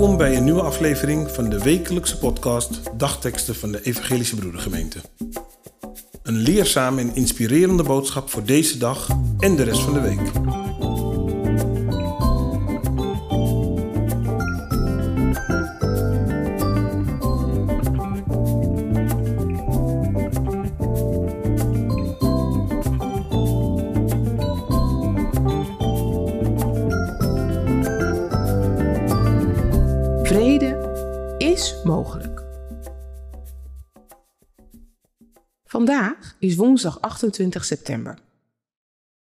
Welkom bij een nieuwe aflevering van de wekelijkse podcast Dagteksten van de Evangelische Broedergemeente. Een leerzame en inspirerende boodschap voor deze dag en de rest van de week. Vrede is mogelijk. Vandaag is woensdag 28 september.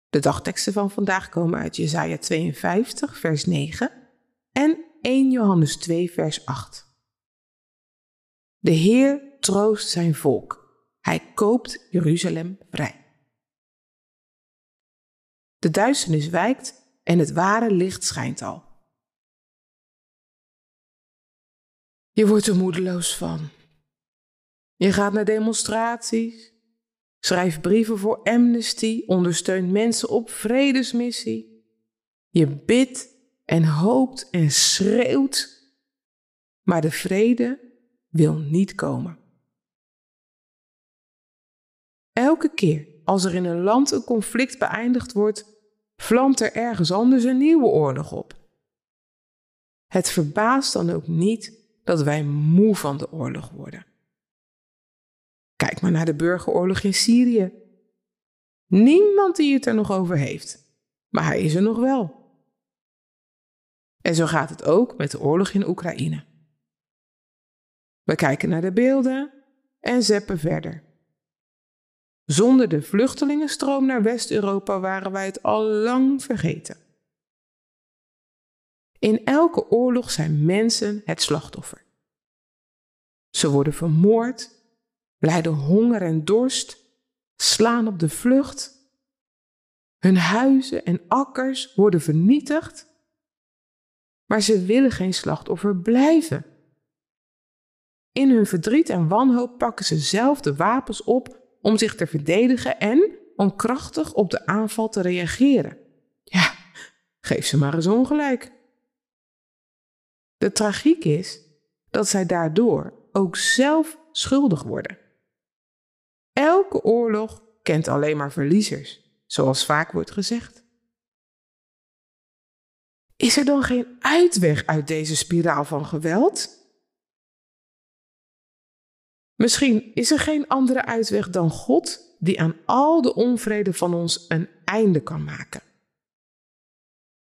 De dagteksten van vandaag komen uit Jesaja 52, vers 9 en 1 Johannes 2, vers 8. De Heer troost zijn volk. Hij koopt Jeruzalem vrij. De duisternis wijkt en het ware licht schijnt al. Je wordt er moedeloos van. Je gaat naar demonstraties, schrijft brieven voor Amnesty, ondersteunt mensen op vredesmissie. Je bidt en hoopt en schreeuwt, maar de vrede wil niet komen. Elke keer als er in een land een conflict beëindigd wordt, vlamt er ergens anders een nieuwe oorlog op. Het verbaast dan ook niet dat wij moe van de oorlog worden. Kijk maar naar de burgeroorlog in Syrië. Niemand die het er nog over heeft, maar hij is er nog wel. En zo gaat het ook met de oorlog in Oekraïne. We kijken naar de beelden en zeppen verder. Zonder de vluchtelingenstroom naar West-Europa waren wij het al lang vergeten. In elke oorlog zijn mensen het slachtoffer. Ze worden vermoord, lijden honger en dorst, slaan op de vlucht. Hun huizen en akkers worden vernietigd, maar ze willen geen slachtoffer blijven. In hun verdriet en wanhoop pakken ze zelf de wapens op om zich te verdedigen en om krachtig op de aanval te reageren. Ja, geef ze maar eens ongelijk. De tragiek is dat zij daardoor ook zelf schuldig worden. Elke oorlog kent alleen maar verliezers, zoals vaak wordt gezegd. Is er dan geen uitweg uit deze spiraal van geweld? Misschien is er geen andere uitweg dan God die aan al de onvrede van ons een einde kan maken.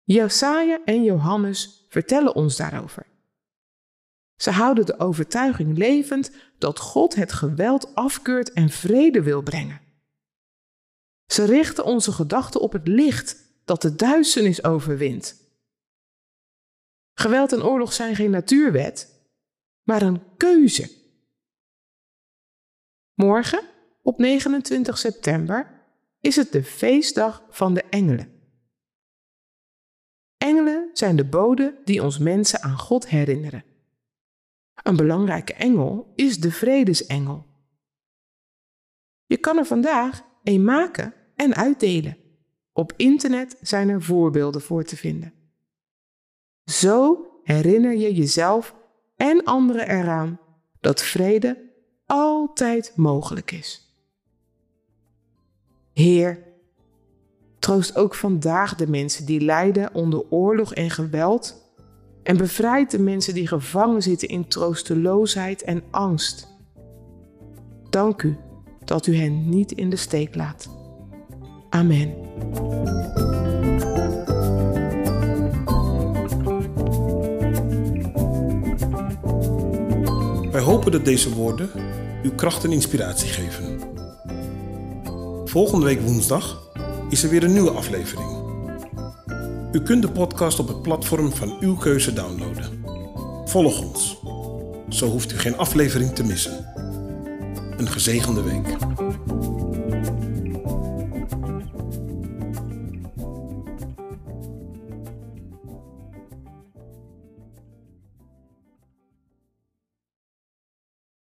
Jesaja en Johannes vertellen ons daarover. Ze houden de overtuiging levend dat God het geweld afkeurt en vrede wil brengen. Ze richten onze gedachten op het licht dat de duisternis overwint. Geweld en oorlog zijn geen natuurwet, maar een keuze. Morgen, op 29 september, is het de feestdag van de engelen. Engelen zijn de boden die ons mensen aan God herinneren. Een belangrijke engel is de vredesengel. Je kan er vandaag een maken en uitdelen. Op internet zijn er voorbeelden voor te vinden. Zo herinner je jezelf en anderen eraan dat vrede altijd mogelijk is. Heer, troost ook vandaag de mensen die lijden onder oorlog en geweld en bevrijd de mensen die gevangen zitten in troosteloosheid en angst. Dank u dat u hen niet in de steek laat. Amen. Wij hopen dat deze woorden uw kracht en inspiratie geven. Volgende week woensdag is er weer een nieuwe aflevering. U kunt de podcast op het platform van uw keuze downloaden. Volg ons. Zo hoeft u geen aflevering te missen. Een gezegende week.